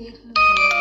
dele nos olhos.